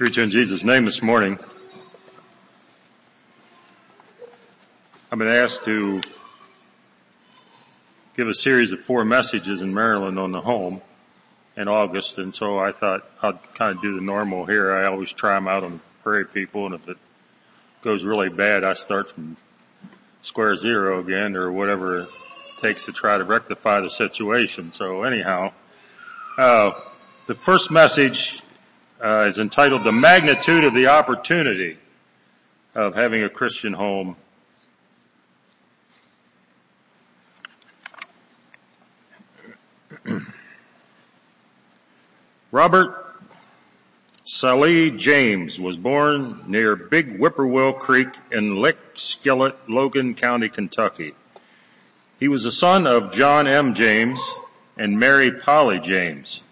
Greet you in Jesus' name this morning. I've been asked to give a series of four messages in Maryland on the home in August, and so I thought I'd kind of do the normal here. I always try them out on prairie people, and if it goes really bad, I start from square zero again or whatever it takes to try to rectify the situation. So anyhow, uh, the first message uh, is entitled "The Magnitude of the Opportunity of Having a Christian Home." Robert Sallee James was born near Big Whippoorwill Creek in Lick Skillet, Logan County, Kentucky. He was the son of John M. James and Mary Polly James.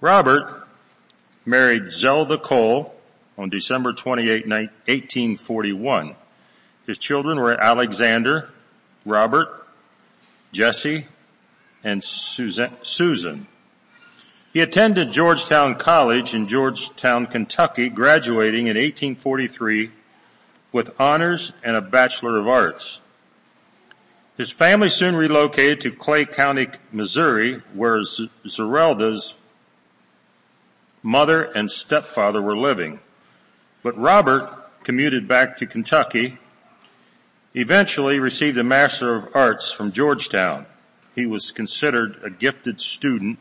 Robert married Zerelda Cole on December 28, 1841. His children were Alexander, Robert, Jesse, and Susan. He attended Georgetown College in Georgetown, Kentucky, graduating in 1843 with honors and a Bachelor of Arts. His family soon relocated to Clay County, Missouri, where Zerelda's mother and stepfather were living. But Robert commuted back to Kentucky, eventually received a Master of Arts from Georgetown. He was considered a gifted student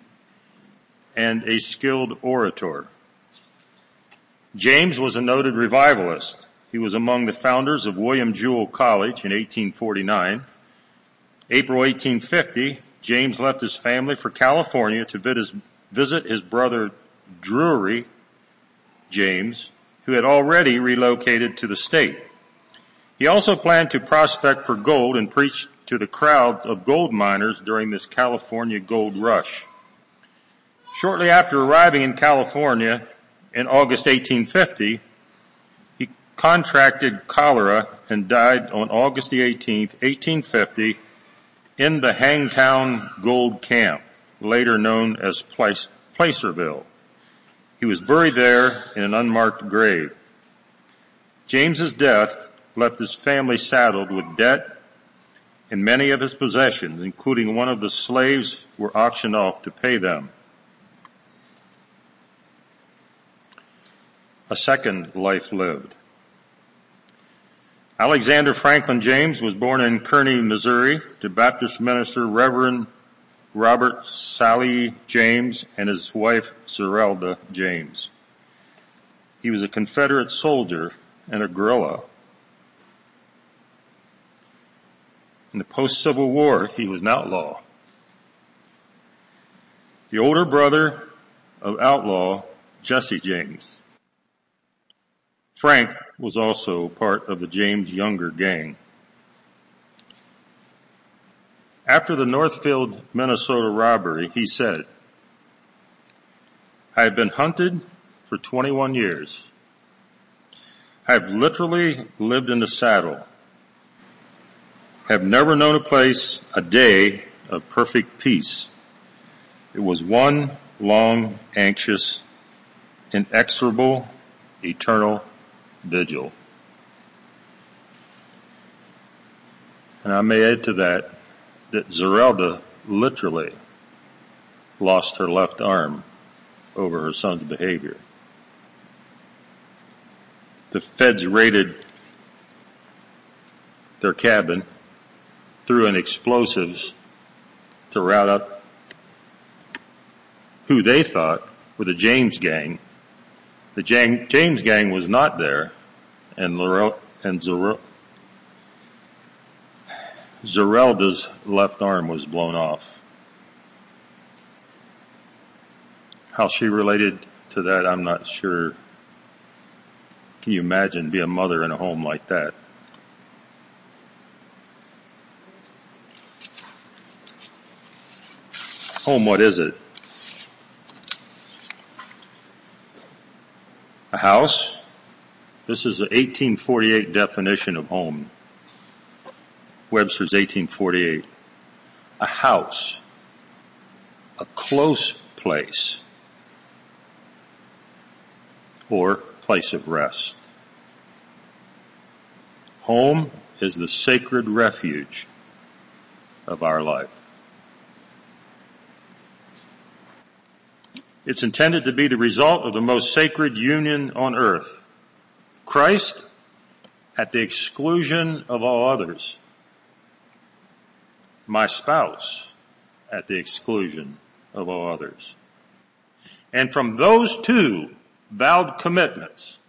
and a skilled orator. James was a noted revivalist. He was among the founders of William Jewell College in 1849. April 1850, James left his family for California to visit his brother Drury James, who had already relocated to the state. He also planned to prospect for gold and preach to the crowd of gold miners during this California gold rush. Shortly after arriving in California in August 1850, he contracted cholera and died on August the 18th, 1850 in the Hangtown Gold Camp, later known as Placerville. He was buried there in an unmarked grave. James's death left his family saddled with debt and many of his possessions, including one of the slaves were auctioned off to pay them. a second life lived. Alexander Franklin James was born in Kearney, Missouri to Baptist minister Reverend Robert Sallee James and his wife Zerelda James. He was a Confederate soldier and a guerrilla. In the post-Civil War, he was an outlaw. The older brother of outlaw Jesse James. Frank was also part of the James Younger gang. After the Northfield, Minnesota robbery, he said, I have been hunted for 21 years. I have literally lived in the saddle. Have never known a place, a day of perfect peace. It was one long, anxious, inexorable, eternal vigil. And I may add to that that Zerelda literally lost her left arm over her son's behavior. The feds raided their cabin, threw in explosives to rout up who they thought were the James gang the James gang was not there and Zerelda's left arm was blown off. How she related to that, I'm not sure. Can you imagine be a mother in a home like that? Home, what is it? A house. This is an 1848 definition of home. Webster's 1848. A house. A close place. or place of rest. Home is the sacred refuge of our life. It's intended to be the result of the most sacred union on earth. Christ at the exclusion of all others. My spouse at the exclusion of all others. And from those two vowed commitments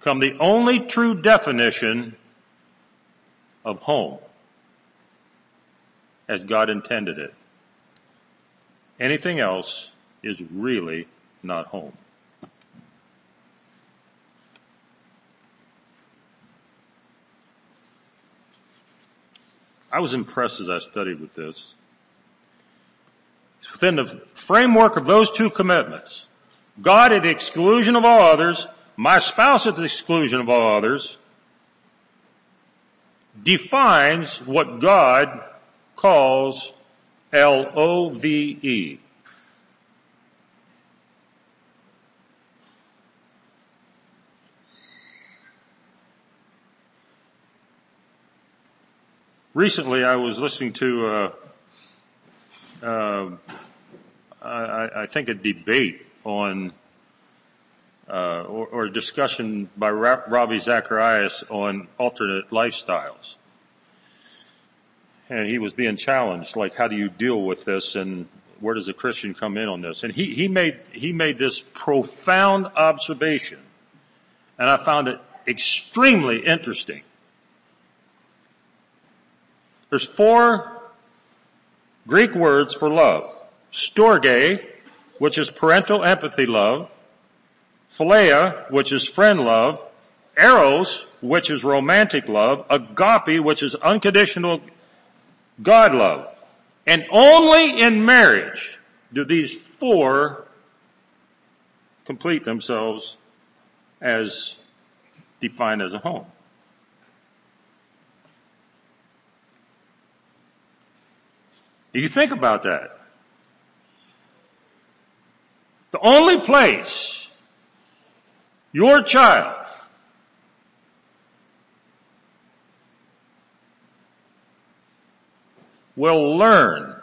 come the only true definition of home as God intended it. Anything else is really not home. I was impressed as I studied with this. Within the framework of those two commitments, God at the exclusion of all others, my spouse at the exclusion of all others, defines what God calls L-O-V-E. Recently I was listening to, uh, uh, I, I, think a debate on, uh, or, or, a discussion by Ravi Zacharias on alternate lifestyles. And he was being challenged, like how do you deal with this and where does a Christian come in on this? And he, he made, he made this profound observation and I found it extremely interesting. There's four Greek words for love. Storge, which is parental empathy love. Philia, which is friend love. Eros, which is romantic love. Agape, which is unconditional God love. And only in marriage do these four complete themselves as defined as a home. You think about that. The only place your child will learn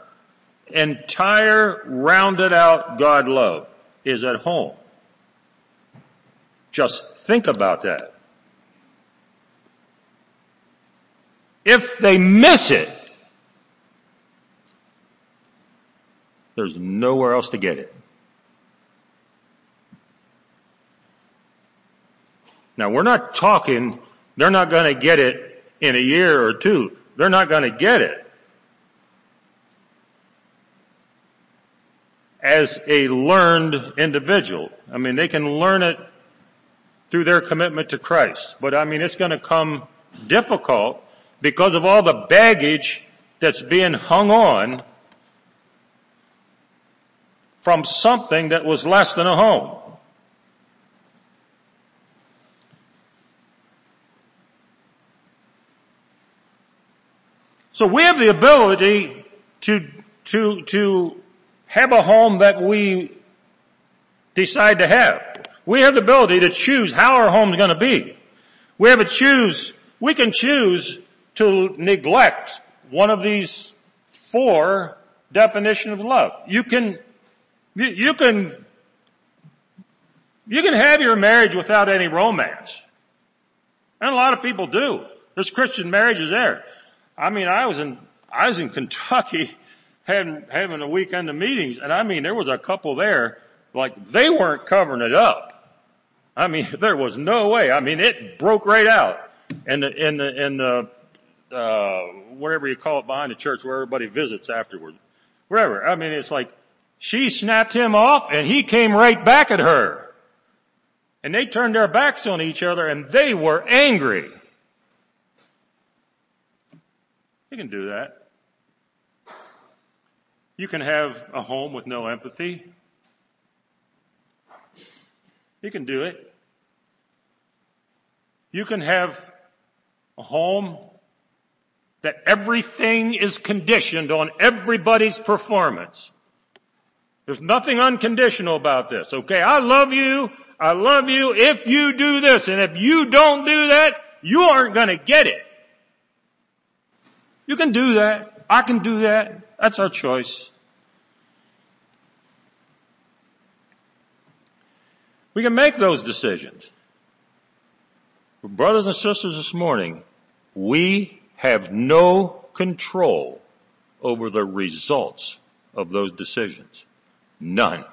entire rounded out God love is at home. Just think about that. If they miss it, There's nowhere else to get it. Now we're not talking, they're not going to get it in a year or two. They're not going to get it. As a learned individual. I mean, they can learn it through their commitment to Christ. But I mean, it's going to come difficult because of all the baggage that's being hung on from something that was less than a home. So we have the ability to, to, to have a home that we decide to have. We have the ability to choose how our home is going to be. We have a choose, we can choose to neglect one of these four definitions of love. You can you, can, you can have your marriage without any romance. And a lot of people do. There's Christian marriages there. I mean, I was in, I was in Kentucky having, having a weekend of meetings and I mean, there was a couple there, like they weren't covering it up. I mean, there was no way. I mean, it broke right out. And the, in the, in the, uh, whatever you call it behind the church where everybody visits afterward. Wherever. I mean, it's like, she snapped him off and he came right back at her. And they turned their backs on each other and they were angry. You can do that. You can have a home with no empathy. You can do it. You can have a home that everything is conditioned on everybody's performance. There's nothing unconditional about this, okay? I love you. I love you if you do this. And if you don't do that, you aren't to get it. You can do that. I can do that. That's our choice. We can make those decisions. Brothers and sisters this morning, we have no control over the results of those decisions. None.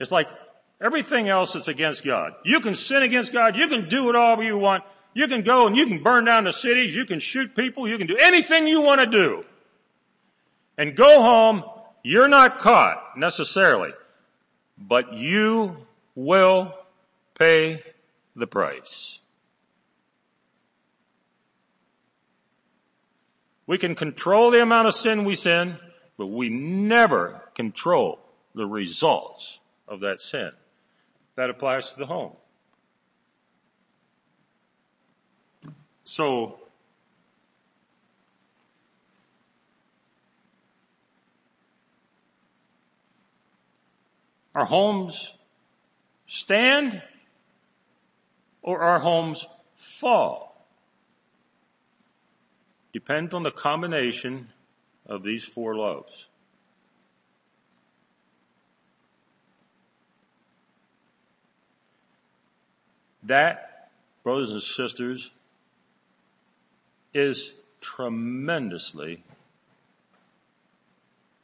It's like everything else that's against God. You can sin against God. You can do whatever you want. You can go and you can burn down the cities. You can shoot people. You can do anything you want to do. And go home. You're not caught necessarily, but you will pay the price. We can control the amount of sin we sin, but we never control the results of that sin. That applies to the home. So, our homes stand or our homes fall. Depends on the combination of these four loaves. That, brothers and sisters, is tremendously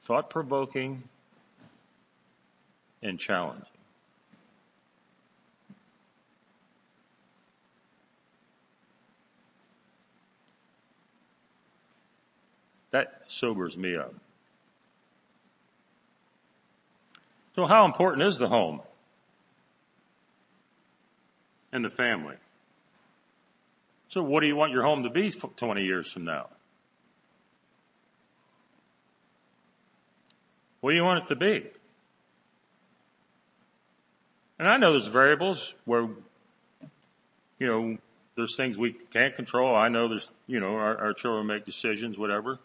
thought provoking and challenging. That sobers me up. So how important is the home? and the family. So what do you want your home to be 20 years from now? What do you want it to be? And I know there's variables where, you know, there's things we can't control. I know there's, you know, our, our children make decisions, whatever.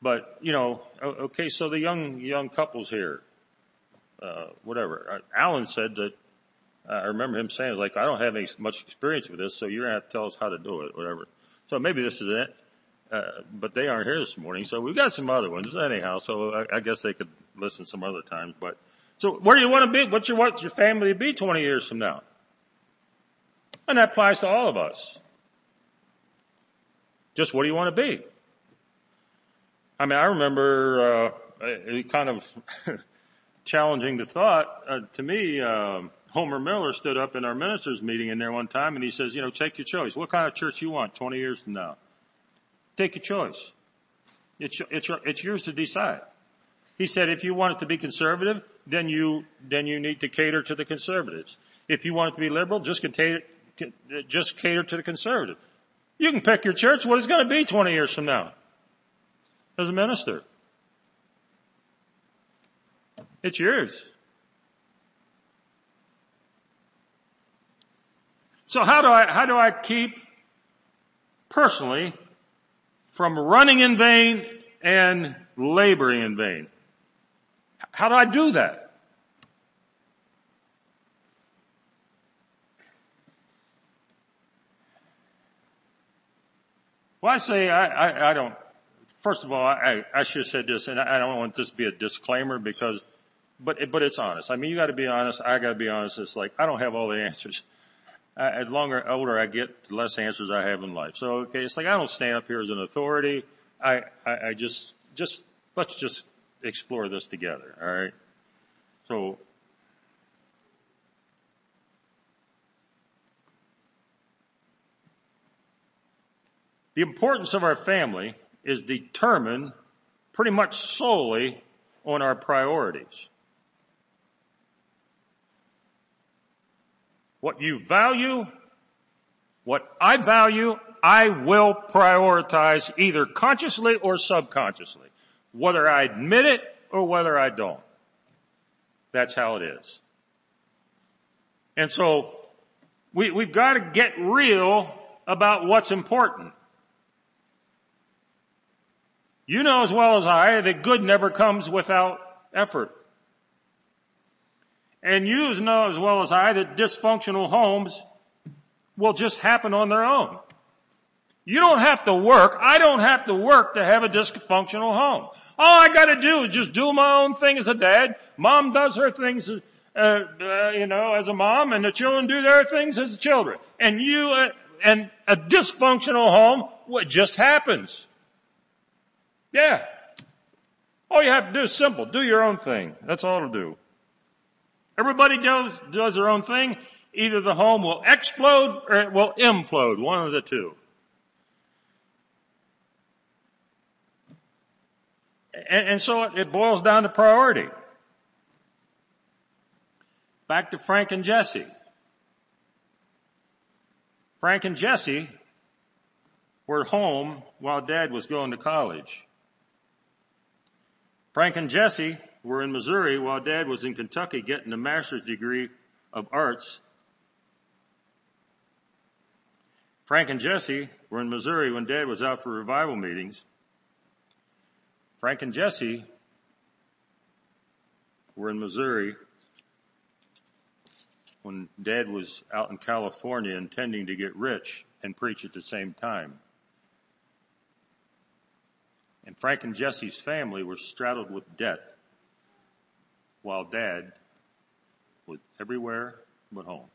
But, you know, okay, so the young, young couples here, uh, whatever. Uh, Alan said that I remember him saying, like, I don't have any much experience with this, so you're to have to tell us how to do it, whatever. So maybe this is it. Uh, but they aren't here this morning, so we've got some other ones anyhow, so I, I guess they could listen some other times, but, so where do you want to be? What's your, what's your family to be 20 years from now? And that applies to all of us. Just what do you want to be? I mean, I remember, uh, kind of challenging the thought, uh, to me, um, Homer Miller stood up in our ministers meeting in there one time and he says, you know, take your choice. What kind of church you want 20 years from now? Take your choice. It's, it's, it's yours to decide. He said if you want it to be conservative, then you, then you need to cater to the conservatives. If you want it to be liberal, just cater, just cater to the conservative. You can pick your church, what it's going to be 20 years from now. As a minister. It's yours. So how do I, how do I keep personally from running in vain and laboring in vain? How do I do that? Well, I say I, I, I don't. First of all, I, I should have said this, and I don't want this to be a disclaimer because, but but it's honest. I mean, you got to be honest. I got to be honest. It's like I don't have all the answers as longer, older I get, the less answers I have in life. So, okay, it's like I don't stand up here as an authority. I, I, I just, just, let's just explore this together, alright? So, the importance of our family is determined pretty much solely on our priorities. What you value, what I value, I will prioritize either consciously or subconsciously, whether I admit it or whether I don't. That's how it is. And so we, we've got to get real about what's important. You know as well as I that good never comes without effort. And you know as well as I that dysfunctional homes will just happen on their own. You don't have to work. I don't have to work to have a dysfunctional home. All I gotta do is just do my own thing as a dad. Mom does her things, uh, uh, you know, as a mom and the children do their things as children. And you, uh, and a dysfunctional home, what just happens? Yeah. All you have to do is simple. Do your own thing. That's all to do. Everybody does, does their own thing. Either the home will explode or it will implode. One of the two. And, and so it boils down to priority. Back to Frank and Jesse. Frank and Jesse were home while dad was going to college. Frank and Jesse were in Missouri while dad was in Kentucky getting a master's degree of arts. Frank and Jesse were in Missouri when dad was out for revival meetings. Frank and Jesse were in Missouri when dad was out in California intending to get rich and preach at the same time. And Frank and Jesse's family were straddled with debt while dad was everywhere but home.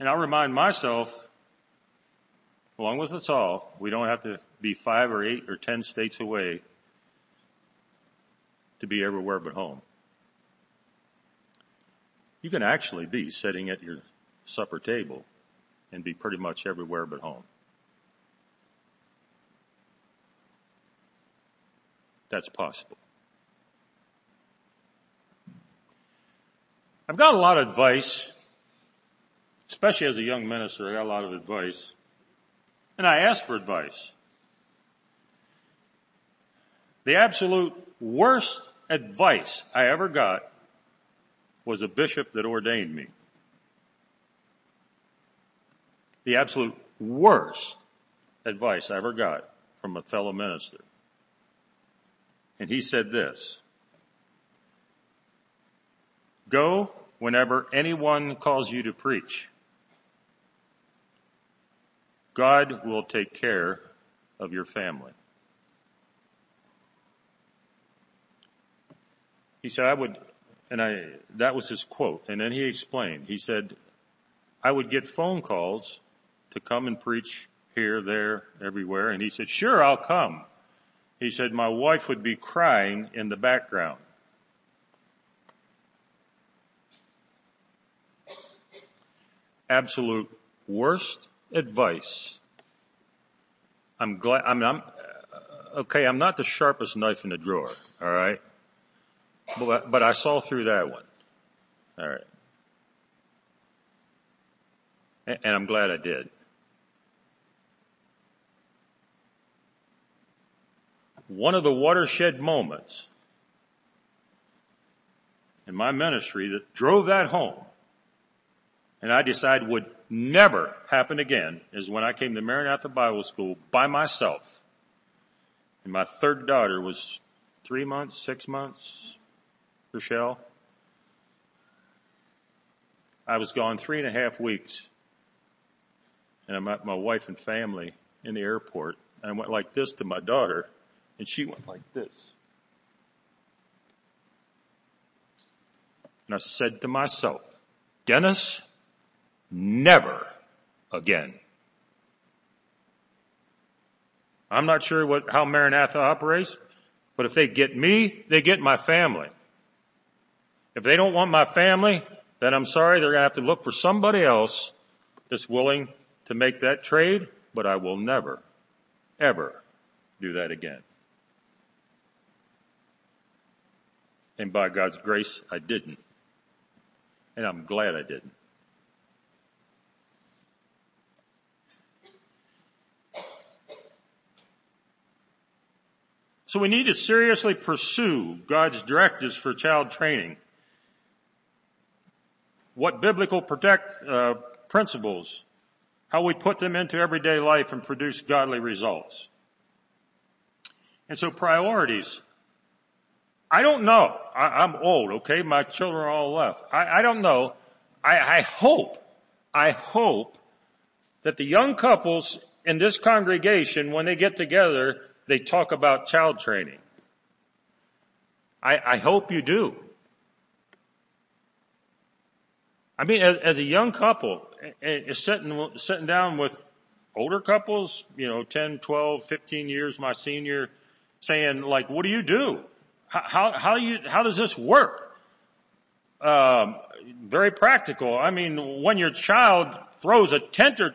And I'll remind myself, along with us all, we don't have to be five or eight or ten states away to be everywhere but home. You can actually be sitting at your supper table and be pretty much everywhere but home. That's possible. I've got a lot of advice especially as a young minister, I got a lot of advice. And I asked for advice. The absolute worst advice I ever got was a bishop that ordained me. The absolute worst advice I ever got from a fellow minister. And he said this, go whenever anyone calls you to preach. God will take care of your family. He said, I would, and I, that was his quote. And then he explained, he said, I would get phone calls to come and preach here, there, everywhere. And he said, sure, I'll come. He said, my wife would be crying in the background. Absolute worst advice. I'm glad, I'm, I'm, okay, I'm not the sharpest knife in the drawer, alright? But, but I saw through that one. Alright. And, and I'm glad I did. One of the watershed moments in my ministry that drove that home and I decided would never happen again is when I came to Maranatha Bible School by myself. And my third daughter was three months, six months, Rochelle. I was gone three and a half weeks. And I met my wife and family in the airport. And I went like this to my daughter, and she went like this. And I said to myself, Dennis, Never again. I'm not sure what, how Maranatha operates, but if they get me, they get my family. If they don't want my family, then I'm sorry, they're gonna have to look for somebody else that's willing to make that trade, but I will never, ever do that again. And by God's grace, I didn't. And I'm glad I didn't. So we need to seriously pursue God's directives for child training. What biblical protect, uh, principles, how we put them into everyday life and produce godly results. And so priorities. I don't know. I, am old, okay? My children are all left. I, I don't know. I, I hope, I hope that the young couples in this congregation, when they get together, they talk about child training. I, I hope you do. I mean, as, as a young couple, sitting, sitting down with older couples, you know, 10, 12, 15 years, my senior, saying like, what do you do? How, how, how you, how does this work? Um, very practical. I mean, when your child throws a temper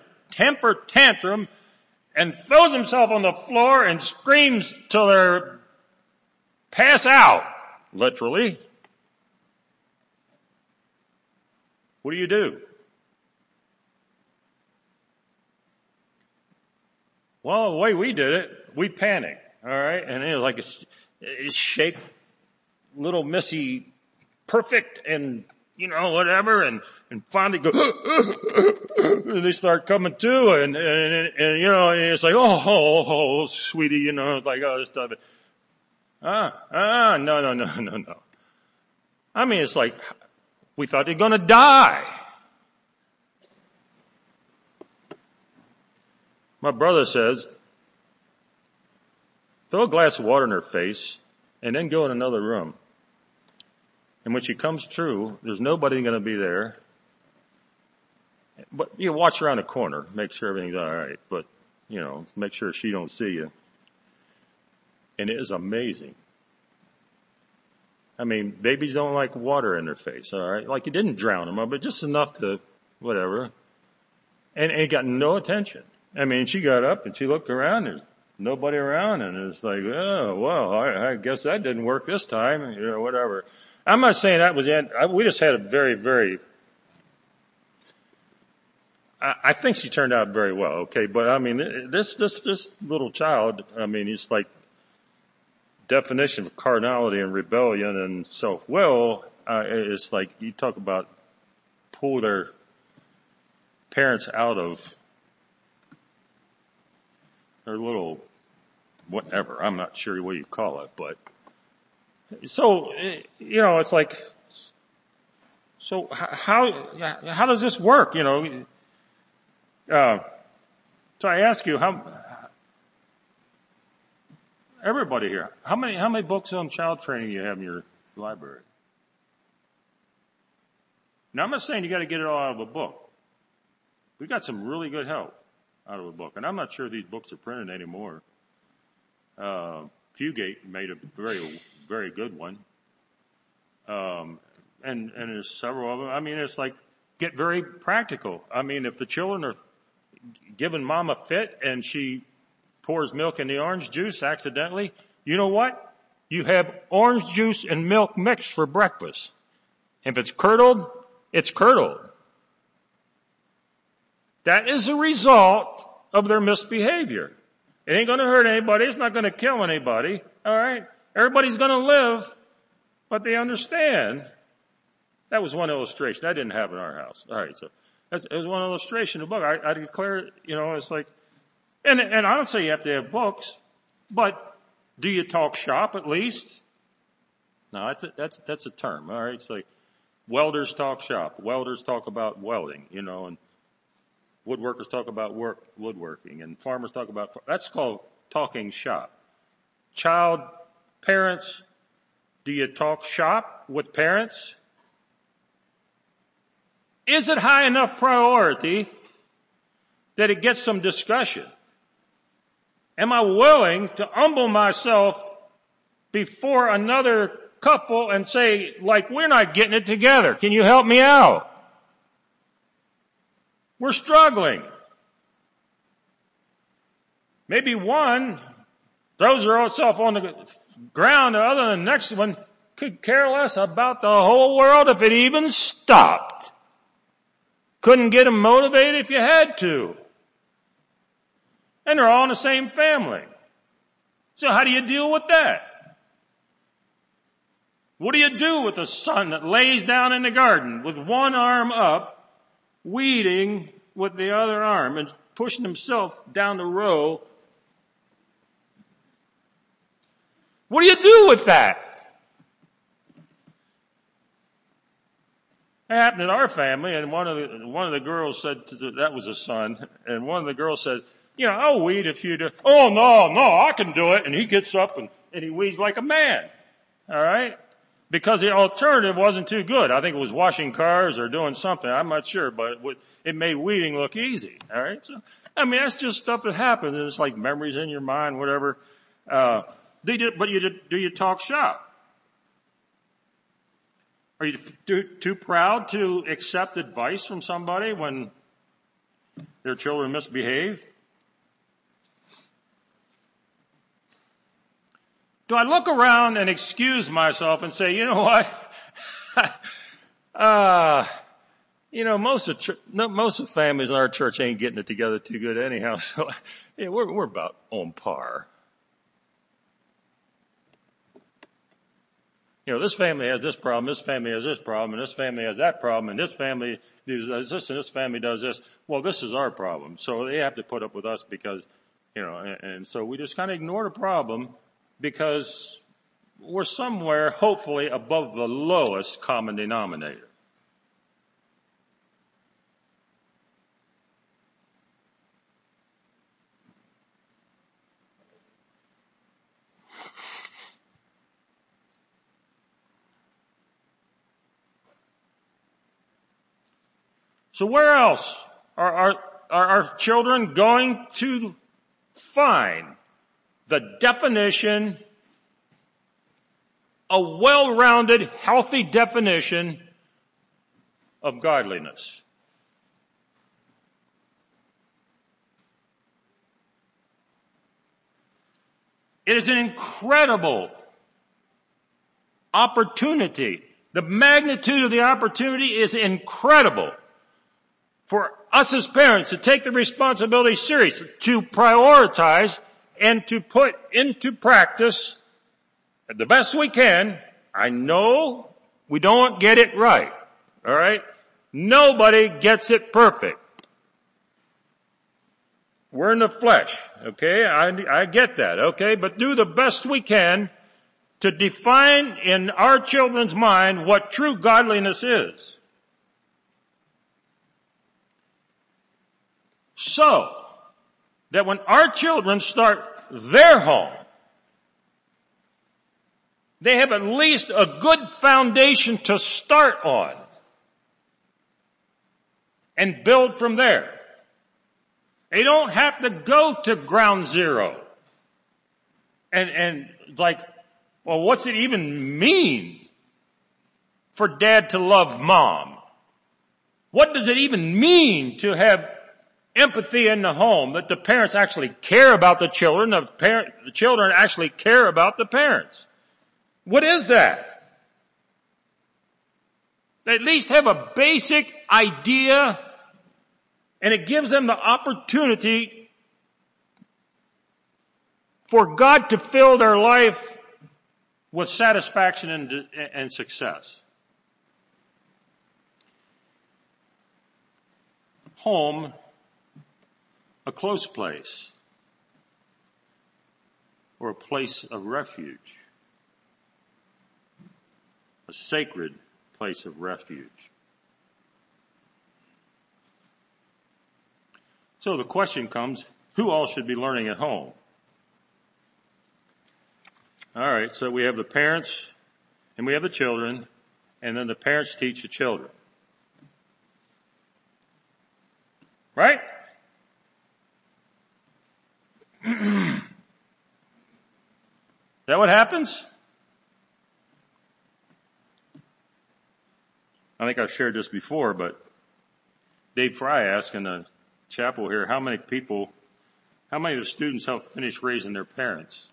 tantrum and throws himself on the floor and screams till they pass out, literally. What do you do? Well, the way we did it, we panicked. All right. And it was like a, a shake little Missy perfect and, you know, whatever. And, and finally go, and they start coming to and, and, and, and, you know, and it's like, oh, oh, oh, sweetie, you know, like all this stuff. Ah, ah, no, no, no, no, no. I mean, it's like, we thought they're gonna die. My brother says, throw a glass of water in her face and then go in another room. And when she comes through, there's nobody to be there. But you watch around the corner, make sure everything's all right. But you know, make sure she don't see you. And it is amazing. I mean, babies don't like water in their face, all right? Like you didn't drown them, but just enough to whatever. And, and it got no attention. I mean, she got up and she looked around. There's nobody around, and it's like, oh well, I, I guess that didn't work this time, you know, whatever. I'm not saying that was it. We just had a very, very, I think she turned out very well, okay, but I mean, this, this, this little child, I mean, it's like definition of carnality and rebellion and self-will, uh, it's like you talk about pull their parents out of their little whatever. I'm not sure what you call it, but so, you know, it's like, so how, how does this work? You know, uh, so I ask you, how, everybody here, how many, how many books on child training you have in your library? Now I'm not saying you got to get it all out of a book. We got some really good help out of a book, and I'm not sure these books are printed anymore. Uh, Fugate made a very very good one. Um, and, and there's several of them. I mean, it's like, get very practical. I mean, if the children are giving mom a fit and she pours milk in the orange juice accidentally, you know what? You have orange juice and milk mixed for breakfast. If it's curdled, it's curdled. That is a result of their misbehavior. It ain't gonna hurt anybody. It's not gonna kill anybody. Alright? Everybody's to live, but they understand. That was one illustration. I didn't happen in our house. All right, so it was one illustration of the book. I, I declare, you know, it's like, and and I don't say you have to have books, but do you talk shop at least? No, that's a, that's that's a term. All right, it's like welders talk shop. Welders talk about welding, you know, and woodworkers talk about work woodworking, and farmers talk about that's called talking shop. Child Parents, do you talk shop with parents? Is it high enough priority that it gets some discussion? Am I willing to humble myself before another couple and say, like, we're not getting it together. Can you help me out? We're struggling. Maybe one throws herself on the ground, the other than the next one could care less about the whole world if it even stopped. Couldn't get them motivated if you had to. And they're all in the same family. So how do you deal with that? What do you do with a son that lays down in the garden with one arm up, weeding with the other arm and pushing himself down the row? What do you do with that? It happened in our family, and one of the one of the girls said the, that was a son, and one of the girls said, "You know, I'll weed if you do." Oh no, no, I can do it. And he gets up and and he weeds like a man. All right, because the alternative wasn't too good. I think it was washing cars or doing something. I'm not sure, but it, made weeding look easy. All right, so I mean that's just stuff that happens. It's like memories in your mind, whatever. Uh, you, but you do you talk shop? Are you too, too proud to accept advice from somebody when their children misbehave? Do I look around and excuse myself and say, you know what? uh, you know, most of, most of the families in our church ain't getting it together too good anyhow, so yeah, we're, we're about on par. you know, this family has this problem, this family has this problem, and this family has that problem, and this family does this, and this family does this. Well, this is our problem. So they have to put up with us because, you know, and, and so we just kind of ignore the problem because we're somewhere, hopefully, above the lowest common denominator. So where else are our, are children going to find the definition, a well-rounded, healthy definition of godliness? It is an incredible opportunity. The magnitude of the opportunity is incredible for us as parents to take the responsibility serious, to prioritize and to put into practice the best we can. I know we don't get it right. Alright? Nobody gets it perfect. We're in the flesh. Okay? I, I get that. Okay? But do the best we can to define in our children's mind what true godliness is. So, that when our children start their home, they have at least a good foundation to start on and build from there. They don't have to go to ground zero and, and like, well, what's it even mean for dad to love mom? What does it even mean to have empathy in the home, that the parents actually care about the children, the, parent, the children actually care about the parents. What is that? They at least have a basic idea and it gives them the opportunity for God to fill their life with satisfaction and, and success. Home a close place or a place of refuge, a sacred place of refuge. So the question comes, who all should be learning at home? All right, so we have the parents and we have the children, and then the parents teach the children. Right? Is that what happens? I think I've shared this before, but Dave Fry asked in the chapel here, how many people, how many of the students help finish raising their parents?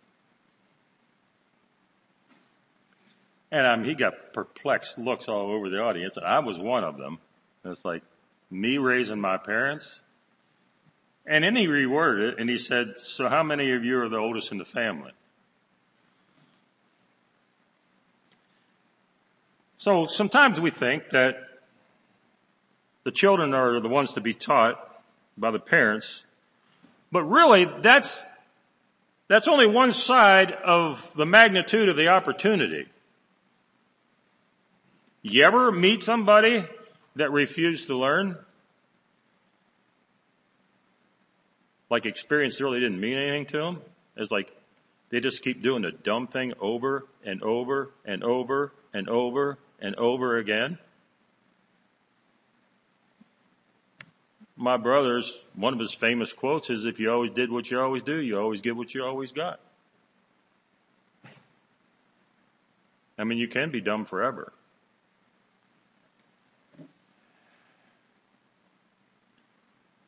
And um, he got perplexed looks all over the audience, and I was one of them. And it's like, me raising my parents? And then he reworded it and he said, so how many of you are the oldest in the family? So sometimes we think that the children are the ones to be taught by the parents, but really that's, that's only one side of the magnitude of the opportunity. You ever meet somebody that refused to learn? Like experience really didn't mean anything to them? It's like they just keep doing the dumb thing over and over and over and over and over again. My brother's, one of his famous quotes is, if you always did what you always do, you always get what you always got. I mean, you can be dumb forever.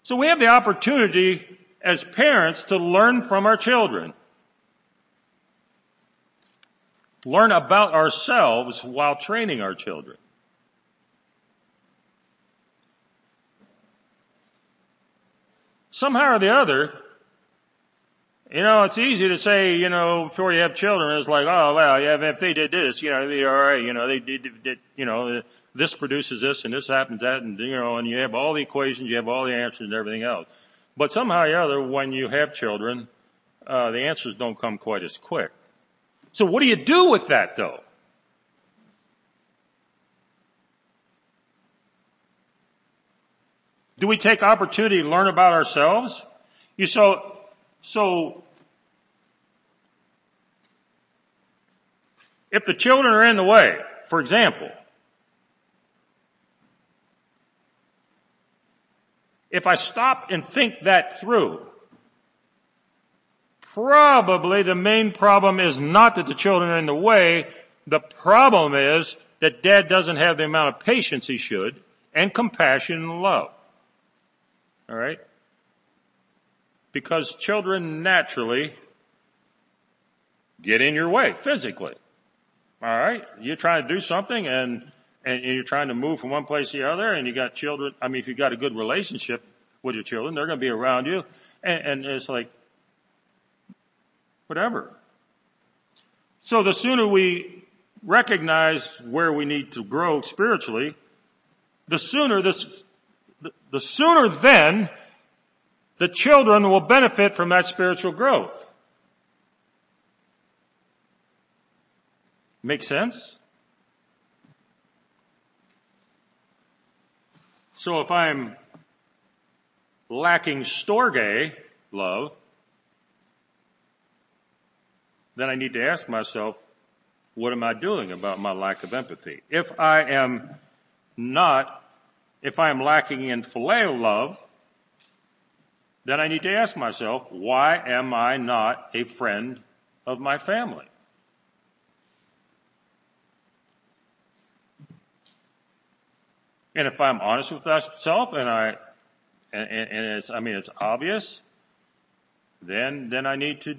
So we have the opportunity as parents to learn from our children. Learn about ourselves while training our children. Somehow or the other, you know, it's easy to say, you know, before you have children, it's like, oh, well, yeah, if they did this, you know, they'd be alright, you know, they did, did, you know, this produces this and this happens that and you know, and you have all the equations, you have all the answers and everything else. But somehow or other, when you have children, uh, the answers don't come quite as quick. So what do you do with that though? Do we take opportunity to learn about ourselves? You so, so, if the children are in the way, for example, if I stop and think that through, probably the main problem is not that the children are in the way. The problem is that dad doesn't have the amount of patience he should and compassion and love. Alright? Because children naturally get in your way physically. Alright? You're trying to do something and and you're trying to move from one place to the other and you got children, I mean, if you've got a good relationship with your children, they're going to be around you and, and it's like, whatever. So the sooner we recognize where we need to grow spiritually, the sooner this, the, the sooner then the children will benefit from that spiritual growth. Make sense? So if I'm lacking storge love, then I need to ask myself, what am I doing about my lack of empathy? If I am not, if I am lacking in phileo love, then I need to ask myself, why am I not a friend of my family? And if I'm honest with myself and I, and, and it's, I mean, it's obvious, then, then I need to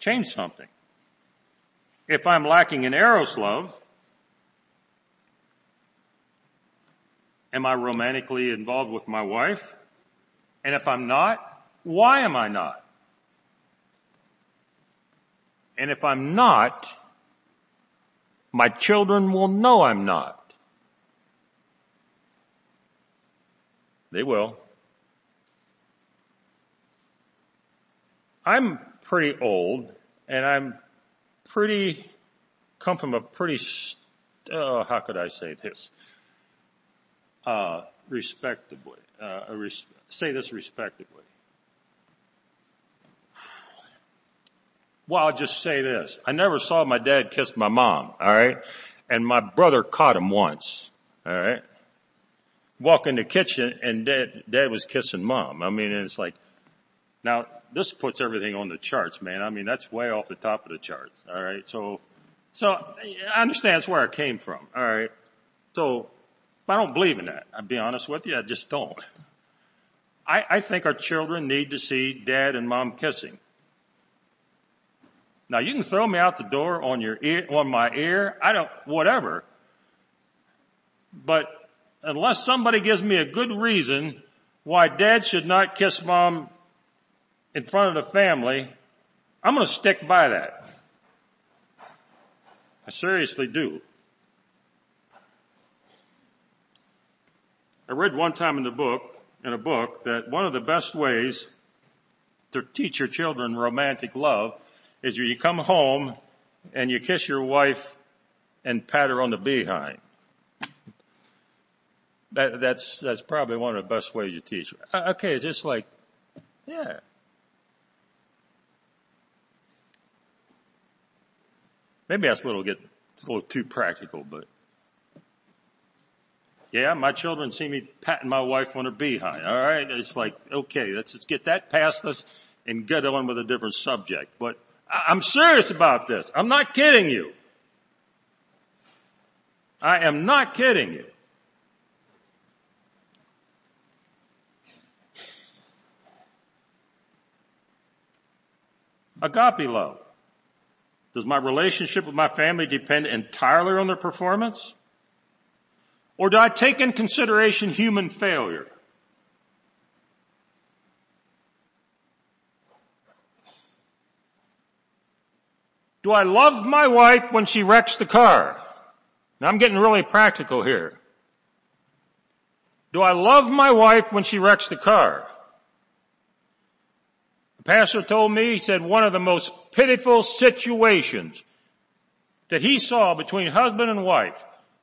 change something. If I'm lacking in eros love, am I romantically involved with my wife? And if I'm not, why am I not? And if I'm not, my children will know I'm not. They will. I'm pretty old and I'm pretty, come from a pretty, uh, how could I say this? Uh, respectably, uh, res- say this respectably. Well, I'll just say this. I never saw my dad kiss my mom, alright? And my brother caught him once, alright? Walk in the kitchen and dad, dad was kissing mom. I mean, it's like, now this puts everything on the charts, man. I mean, that's way off the top of the charts. All right. So, so I understand that's where I came from. All right. So I don't believe in that. I'll be honest with you. I just don't. I, I think our children need to see dad and mom kissing. Now you can throw me out the door on your ear, on my ear. I don't, whatever. But unless somebody gives me a good reason why dad should not kiss mom in front of the family, I'm going to stick by that. I seriously do. I read one time in the book, in a book, that one of the best ways to teach your children romantic love is you come home and you kiss your wife and pat her on the behind. That, that's, that's probably one of the best ways to teach. Uh, okay, it's just like, yeah. Maybe that's a little get a little too practical, but yeah, my children see me patting my wife on her behind. All right, it's like okay, let's just get that past us and get on with a different subject. But I'm serious about this. I'm not kidding you. I am not kidding you. Agape love. Does my relationship with my family depend entirely on their performance? Or do I take in consideration human failure? Do I love my wife when she wrecks the car? Now I'm getting really practical here. Do I love my wife when she wrecks the car? The pastor told me, he said one of the most pitiful situations that he saw between husband and wife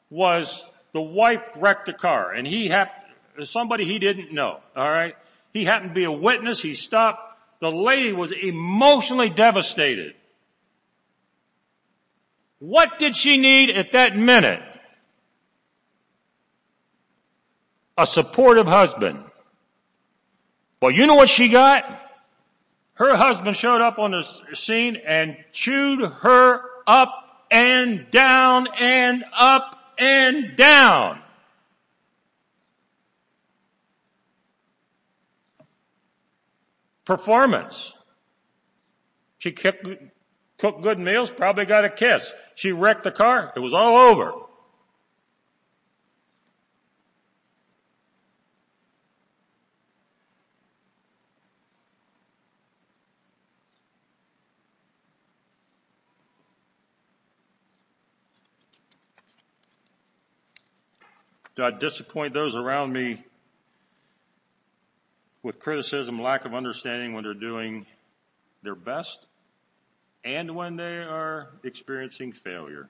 was the wife wrecked the car and he happened, somebody he didn't know, alright? He happened to be a witness, he stopped, the lady was emotionally devastated. What did she need at that minute? A supportive husband. Well, you know what she got? Her husband showed up on the scene and chewed her up and down and up and down. Performance. She cooked, good meals, probably got a kiss. She wrecked the car, it was all over. Do I disappoint those around me with criticism, lack of understanding when they're doing their best and when they are experiencing failure?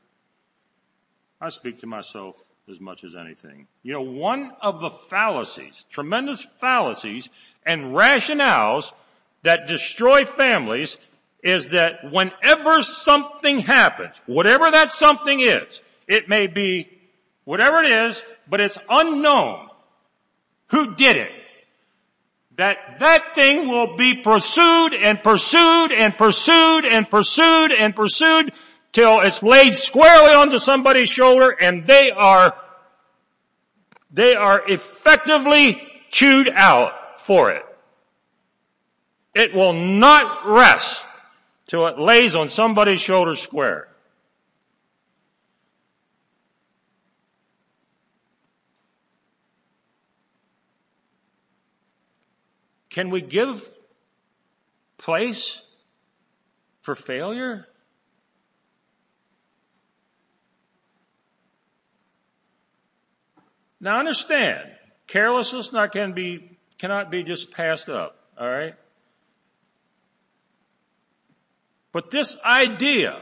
I speak to myself as much as anything. You know, one of the fallacies, tremendous fallacies and rationales that destroy families is that whenever something happens, whatever that something is, it may be whatever it is, but it's unknown who did it, that that thing will be pursued and pursued and pursued and pursued and pursued till it's laid squarely onto somebody's shoulder and they are, they are effectively chewed out for it. It will not rest till it lays on somebody's shoulder square. Can we give place for failure? Now understand, carelessness not can be, cannot be just passed up, alright? But this idea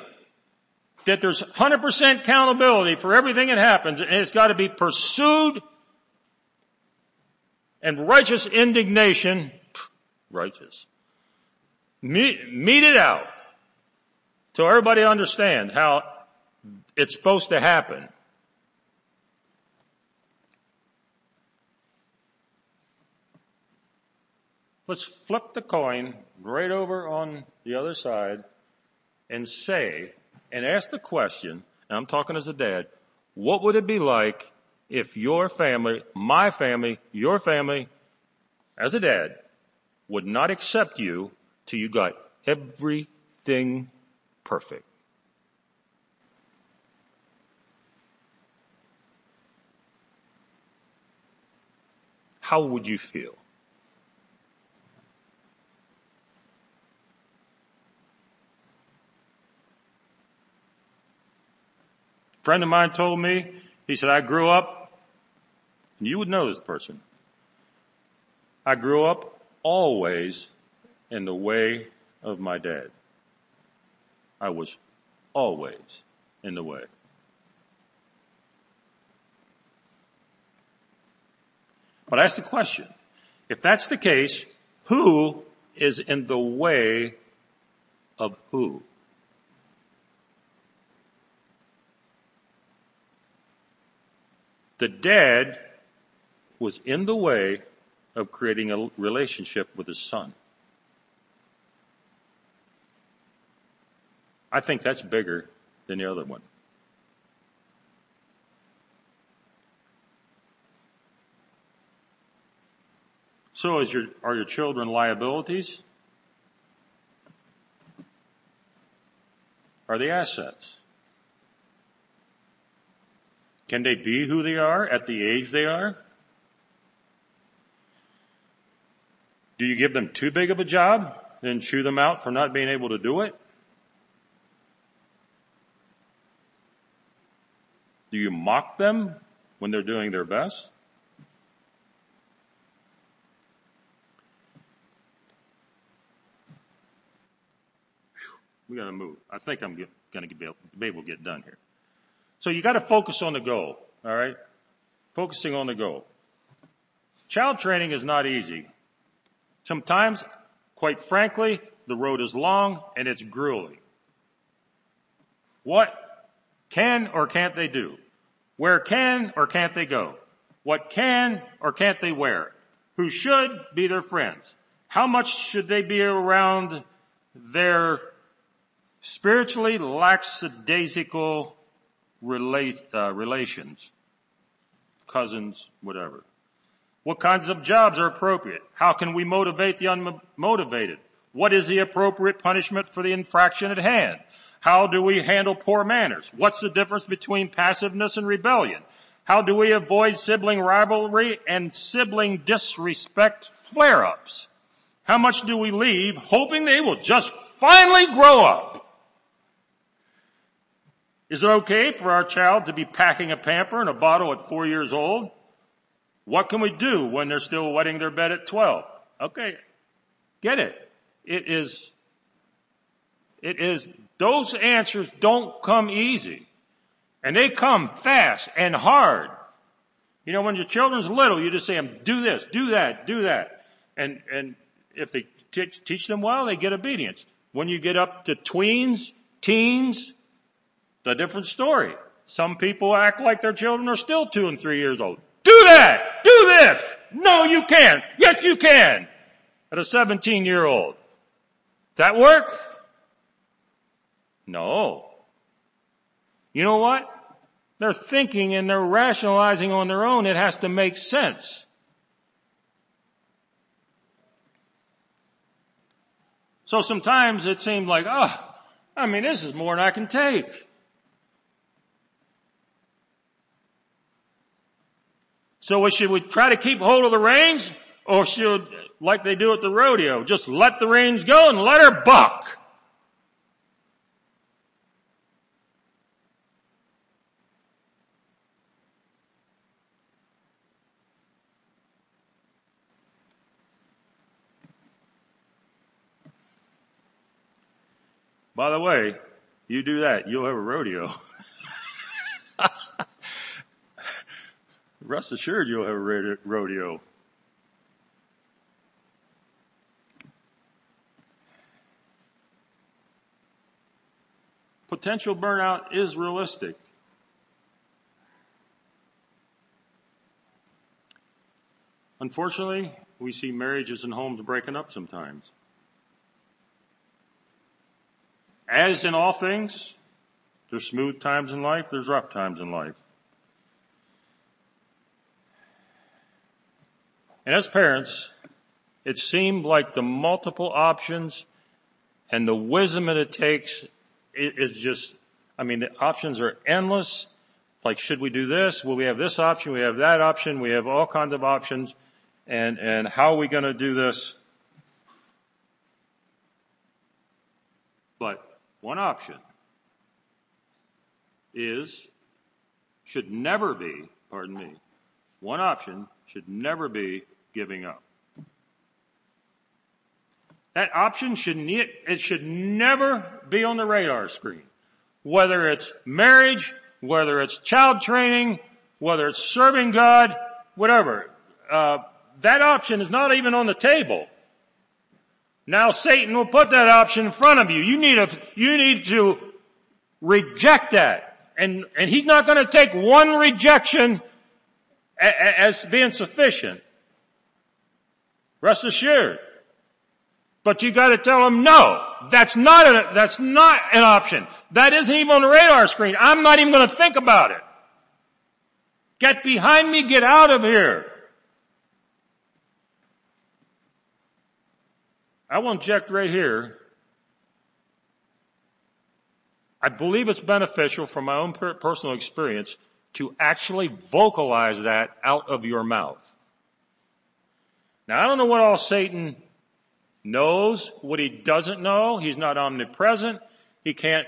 that there's 100% accountability for everything that happens and it's got to be pursued and righteous indignation, righteous, meet, it out so everybody understand how it's supposed to happen. Let's flip the coin right over on the other side and say, and ask the question, and I'm talking as a dad, what would it be like if your family, my family, your family, as a dad, would not accept you till you got everything perfect. How would you feel? A friend of mine told me, he said, I grew up you would know this person. I grew up always in the way of my dad. I was always in the way. But I ask the question, if that's the case, who is in the way of who? The dad was in the way of creating a relationship with his son. I think that's bigger than the other one. So your, are your children liabilities? Are they assets? Can they be who they are at the age they are? Do you give them too big of a job, then chew them out for not being able to do it? Do you mock them when they're doing their best? We gotta move. I think I'm gonna be able to get done here. So you gotta focus on the goal, alright? Focusing on the goal. Child training is not easy. Sometimes, quite frankly, the road is long and it's grueling. What can or can't they do? Where can or can't they go? What can or can't they wear? Who should be their friends? How much should they be around their spiritually lackadaisical relate, uh, relations? Cousins, whatever. What kinds of jobs are appropriate? How can we motivate the unmotivated? What is the appropriate punishment for the infraction at hand? How do we handle poor manners? What's the difference between passiveness and rebellion? How do we avoid sibling rivalry and sibling disrespect flare-ups? How much do we leave hoping they will just finally grow up? Is it okay for our child to be packing a pamper and a bottle at four years old? What can we do when they're still wetting their bed at 12? Okay, get it. It is, it is those answers don't come easy. And they come fast and hard. You know, when your children's little, you just say them, do this, do that, do that. And, and if they teach, teach them well, they get obedience. When you get up to tweens, teens, the different story. Some people act like their children are still two and three years old. Do that! Do this! No, you can't! Yes, you can! At a 17 year old. That work? No. You know what? They're thinking and they're rationalizing on their own. It has to make sense. So sometimes it seems like, oh, I mean, this is more than I can take. So should we try to keep hold of the reins or should, like they do at the rodeo, just let the reins go and let her buck? By the way, you do that, you'll have a rodeo. Rest assured you'll have a rodeo. Potential burnout is realistic. Unfortunately, we see marriages and homes breaking up sometimes. As in all things, there's smooth times in life, there's rough times in life. And as parents, it seemed like the multiple options and the wisdom that it takes is just, I mean, the options are endless. Like, should we do this? Will we have this option? We have that option. We have all kinds of options. And, and how are we going to do this? But one option is, should never be, pardon me, one option should never be giving up. That option should, ne- it should never be on the radar screen. Whether it's marriage, whether it's child training, whether it's serving God, whatever. Uh, that option is not even on the table. Now Satan will put that option in front of you. You need a, you need to reject that. And, and he's not going to take one rejection as being sufficient. Rest assured. But you gotta tell them no. That's not a, that's not an option. That isn't even on the radar screen. I'm not even gonna think about it. Get behind me, get out of here. I will inject right here. I believe it's beneficial from my own personal experience to actually vocalize that out of your mouth. Now I don't know what all Satan knows, what he doesn't know. He's not omnipresent. He can't,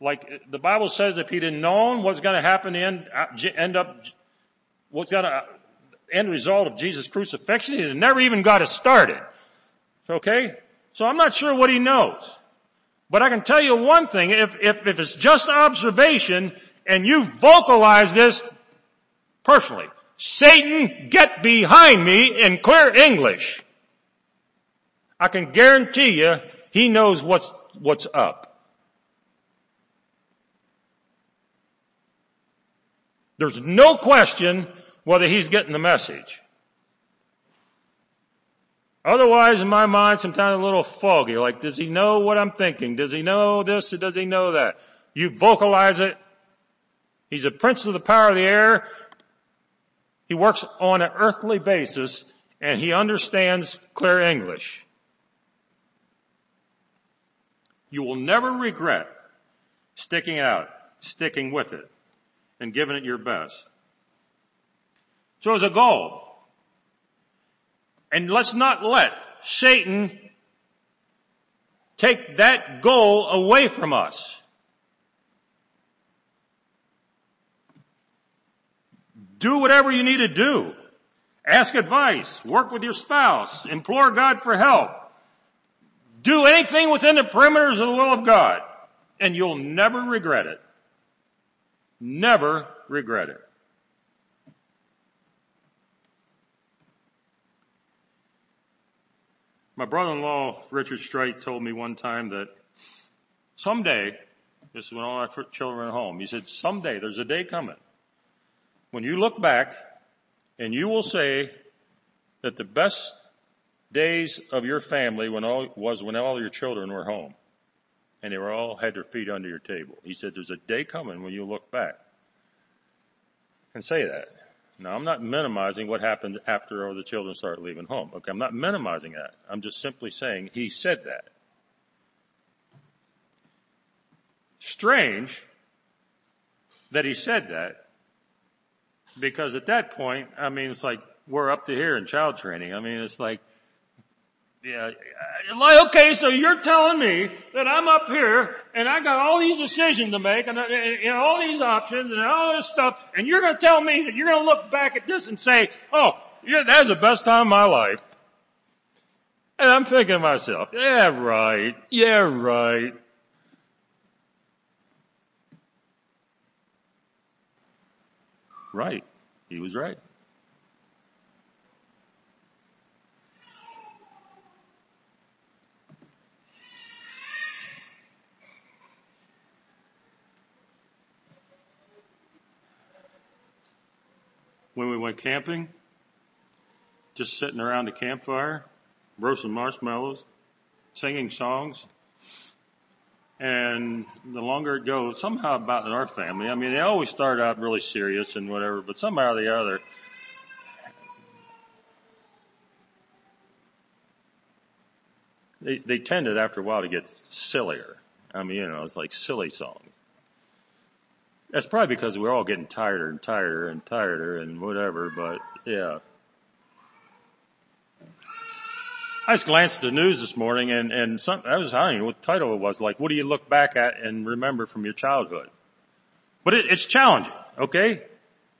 like the Bible says if he'd have known what's going to happen end, uh, end up, what's going to uh, end result of Jesus crucifixion, he'd never even got it started. Okay? So I'm not sure what he knows. But I can tell you one thing, if, if, if it's just observation, and you vocalize this personally. Satan, get behind me in clear English. I can guarantee you he knows what's, what's up. There's no question whether he's getting the message. Otherwise, in my mind, sometimes a little foggy. Like, does he know what I'm thinking? Does he know this or does he know that? You vocalize it, He's a prince of the power of the air. He works on an earthly basis and he understands clear English. You will never regret sticking out, sticking with it, and giving it your best. So as a goal, and let's not let Satan take that goal away from us. Do whatever you need to do. Ask advice. Work with your spouse. Implore God for help. Do anything within the perimeters of the will of God and you'll never regret it. Never regret it. My brother-in-law, Richard Straight, told me one time that someday, this is when all my children are home, he said, someday there's a day coming when you look back and you will say that the best days of your family when all, was when all your children were home and they were all had their feet under your table. He said there's a day coming when you look back and say that. Now I'm not minimizing what happened after all the children start leaving home. Okay, I'm not minimizing that. I'm just simply saying he said that. Strange that he said that because at that point, I mean, it's like we're up to here in child training. I mean, it's like, yeah, uh, like, okay, so you're telling me that I'm up here and I got all these decisions to make and, uh, and, and all these options and all this stuff and you're going to tell me that you're going to look back at this and say, oh, yeah, that's the best time of my life. And I'm thinking to myself, yeah, right. Yeah, right. Right. He was right. When we went camping, just sitting around the campfire, roasting marshmallows, singing songs, and the longer it goes, somehow about in our family, I mean, they always start out really serious and whatever, but somehow or the other, they, they tended after a while to get sillier. I mean, you know, it's like silly songs. That's probably because we're all getting tired and tired and tired and whatever, but yeah. I just glanced at the news this morning and, and some, I was, I don't even know what the title it was, like, what do you look back at and remember from your childhood? But it, it's challenging, okay?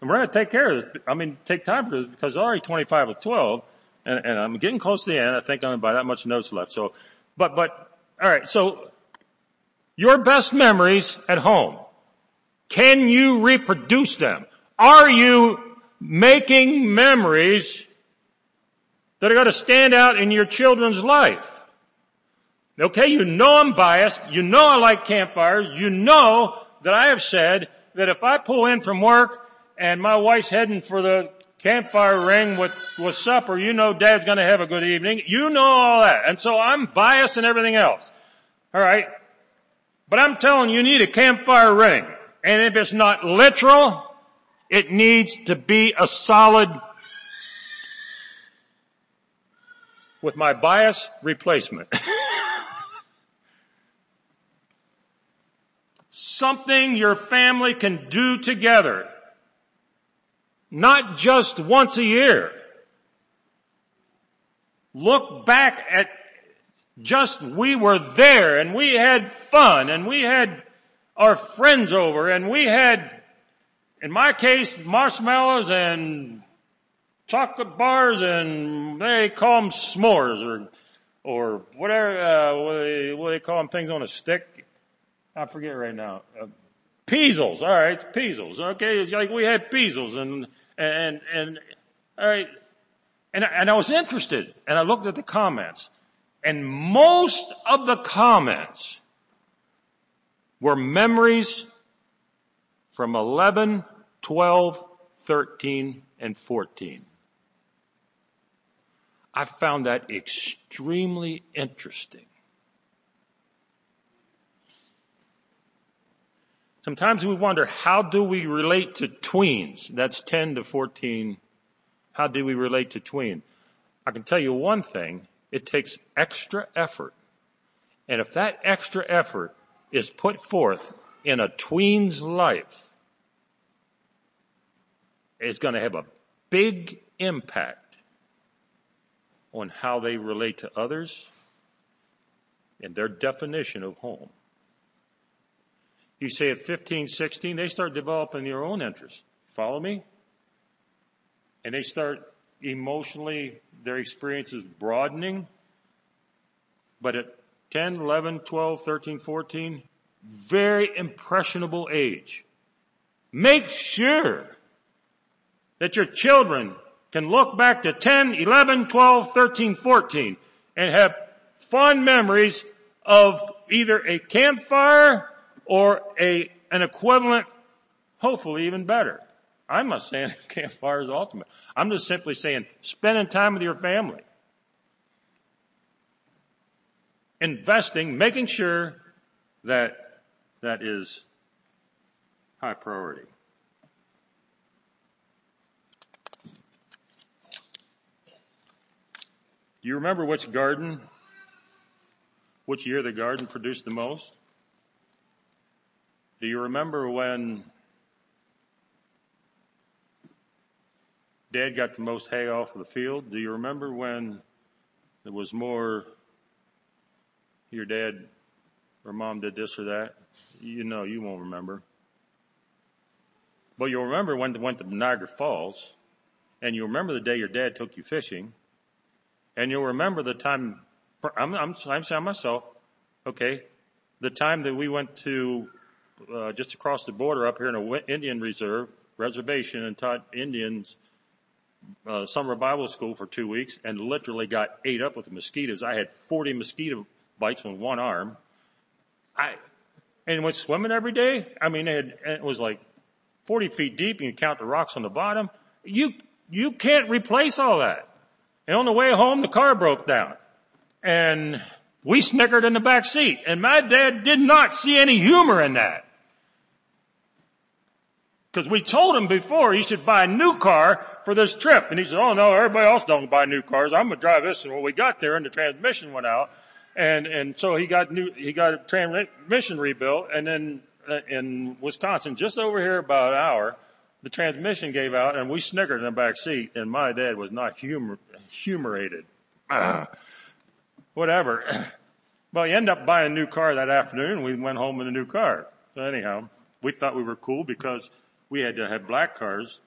And we're going to take care of this. I mean, take time for this because already 25 of 12 and, and I'm getting close to the end. I think I'm about that much notes left. So, but, but, alright, so your best memories at home. Can you reproduce them? Are you making memories that are going to stand out in your children's life? Okay, you know I'm biased. You know I like campfires. You know that I have said that if I pull in from work and my wife's heading for the campfire ring with, with supper, you know dad's gonna have a good evening. You know all that. And so I'm biased and everything else. Alright? But I'm telling you, you need a campfire ring. And if it's not literal, it needs to be a solid with my bias replacement. Something your family can do together. Not just once a year. Look back at just we were there and we had fun and we had our friends over and we had, in my case, marshmallows and chocolate bars and they call them s'mores or, or whatever, uh, what, do they, what do they call them, things on a stick? I forget right now. Uh, Peasels, alright, Peasels, okay, it's like we had Peasels and, and, and, alright, and, and I was interested and I looked at the comments and most of the comments were memories from 11, 12, 13, and 14. I found that extremely interesting. Sometimes we wonder, how do we relate to tweens? That's 10 to 14. How do we relate to tween? I can tell you one thing. It takes extra effort. And if that extra effort is put forth in a tween's life, it's going to have a big impact on how they relate to others and their definition of home. You say at 15, 16, they start developing their own interests. Follow me? And they start emotionally, their experiences broadening. But at 10, 11, 12, 13, 14, very impressionable age. Make sure that your children can look back to 10, 11, 12, 13, 14 and have fond memories of either a campfire or a, an equivalent, hopefully even better. I'm not saying a campfire is ultimate. I'm just simply saying spending time with your family. Investing, making sure that that is high priority. Do you remember which garden, which year the garden produced the most? Do you remember when Dad got the most hay off of the field? Do you remember when there was more, your dad or mom did this or that? You know, you won't remember. But you'll remember when you went to Niagara Falls, and you'll remember the day your dad took you fishing, and you'll remember the time, I'm, I'm, I'm saying myself, okay, the time that we went to uh, just across the border up here in an Indian reserve reservation and taught Indians uh, summer Bible school for two weeks and literally got ate up with the mosquitoes. I had 40 mosquito bites on one arm. I and went swimming every day. I mean, it, it was like 40 feet deep. And you count the rocks on the bottom. You you can't replace all that. And on the way home, the car broke down, and we snickered in the back seat. And my dad did not see any humor in that. Because we told him before he should buy a new car for this trip. And he said, oh no, everybody else don't buy new cars. I'm gonna drive this. And well, we got there and the transmission went out. And, and so he got new, he got a transmission rebuilt and then uh, in Wisconsin, just over here about an hour, the transmission gave out and we snickered in the back seat and my dad was not humor, humorated. whatever. Well, he ended up buying a new car that afternoon we went home in a new car. So anyhow, we thought we were cool because we had to have black cars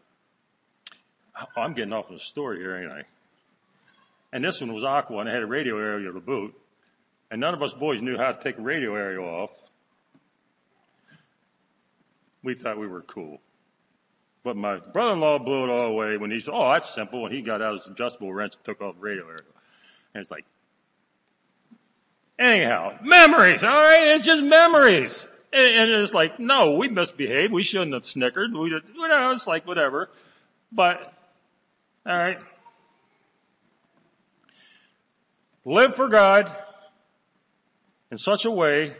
Oh, I'm getting off on a story here, ain't I? And this one was Aqua and it had a radio aerial to boot. And none of us boys knew how to take a radio area off. We thought we were cool. But my brother-in-law blew it all away when he said, oh, that's simple. And he got out his adjustable wrench and took off the radio. And it's like, anyhow, memories, alright? It's just memories. And, and, it's like, no, we misbehaved. We shouldn't have snickered. We, did, you know, it's like whatever. But, alright. Live for God in such a way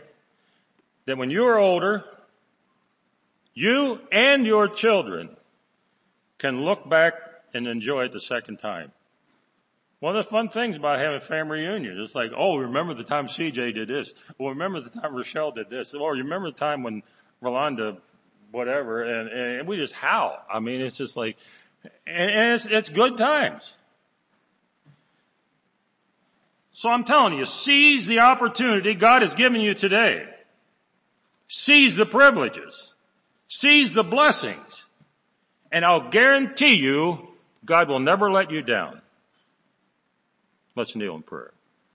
that when you are older, you and your children can look back and enjoy it the second time. One of the fun things about having family reunions, is like, oh, remember the time CJ did this. Well, remember the time Rochelle did this. Or you remember the time when Rolanda, whatever, and, and we just howl. I mean, it's just like, and, and it's, it's good times. So I'm telling you, seize the opportunity God has given you today. Seize the privileges. Seize the blessings. And I'll guarantee you, God will never let you down. Let's kneel in prayer.